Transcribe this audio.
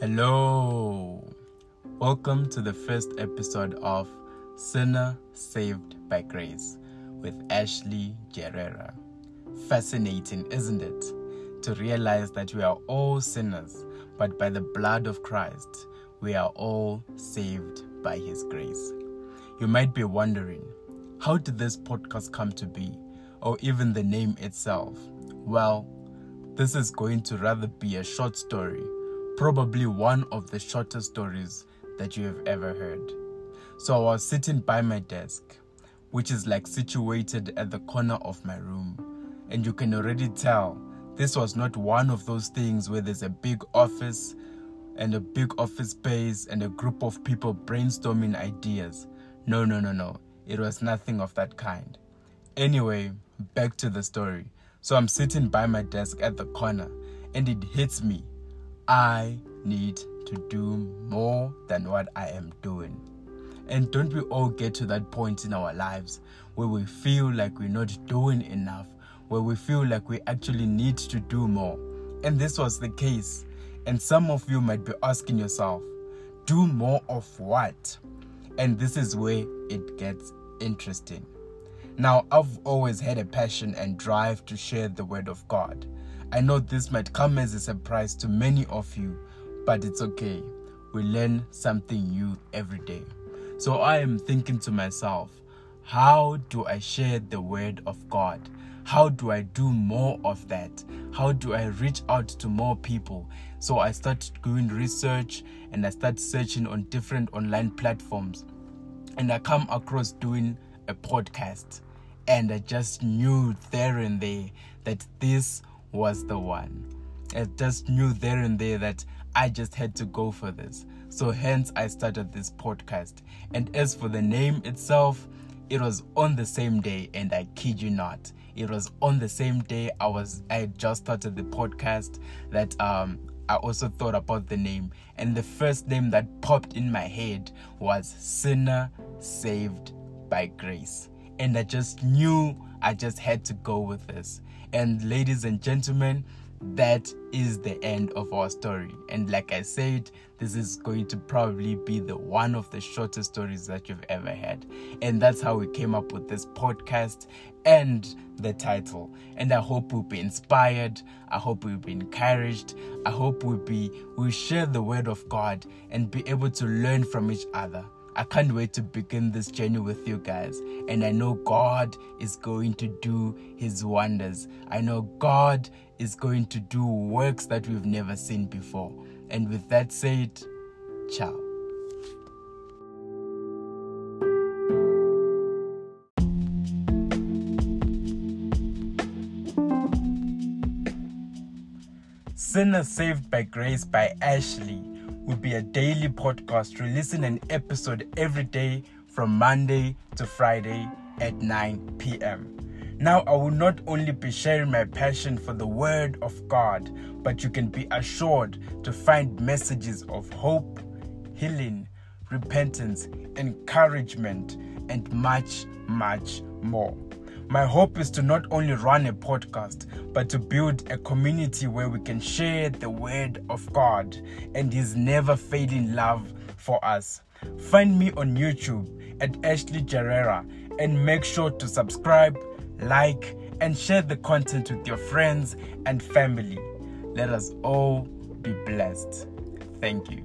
Hello. Welcome to the first episode of Sinner Saved by Grace with Ashley Gerrera. Fascinating, isn't it? To realize that we are all sinners, but by the blood of Christ, we are all saved by His grace. You might be wondering, how did this podcast come to be, or even the name itself? Well, this is going to rather be a short story, probably one of the shortest stories that you have ever heard. So I was sitting by my desk, which is like situated at the corner of my room, and you can already tell this was not one of those things where there's a big office and a big office space and a group of people brainstorming ideas. No, no, no, no. It was nothing of that kind. Anyway, back to the story. So I'm sitting by my desk at the corner and it hits me. I need to do more than what I am doing. And don't we all get to that point in our lives where we feel like we're not doing enough, where we feel like we actually need to do more? And this was the case. And some of you might be asking yourself, do more of what? And this is where it gets interesting. Now, I've always had a passion and drive to share the word of God. I know this might come as a surprise to many of you, but it's okay. We learn something new every day. So I am thinking to myself, how do I share the word of God? How do I do more of that? How do I reach out to more people? So I start doing research and I start searching on different online platforms. And I come across doing a podcast. And I just knew there and there that this was the one. I just knew there and there that I just had to go for this. So hence I started this podcast. And as for the name itself, it was on the same day and I kid you not. It was on the same day I was I just started the podcast that um I also thought about the name and the first name that popped in my head was Sinner Saved by Grace. And I just knew I just had to go with this. And ladies and gentlemen, that is the end of our story. And like I said, this is going to probably be the one of the shortest stories that you've ever had. And that's how we came up with this podcast and the title. And I hope we'll be inspired. I hope we'll be encouraged. I hope we'll be we'll share the word of God and be able to learn from each other. I can't wait to begin this journey with you guys. And I know God is going to do his wonders. I know God is going to do works that we've never seen before. And with that said, ciao. Sinner Saved by Grace by Ashley will be a daily podcast releasing an episode every day from Monday to Friday at 9 p.m. Now, I will not only be sharing my passion for the Word of God, but you can be assured to find messages of hope, healing, repentance, encouragement, and much, much more. My hope is to not only run a podcast, but to build a community where we can share the word of God and His never failing love for us. Find me on YouTube at Ashley Gerrera and make sure to subscribe, like, and share the content with your friends and family. Let us all be blessed. Thank you.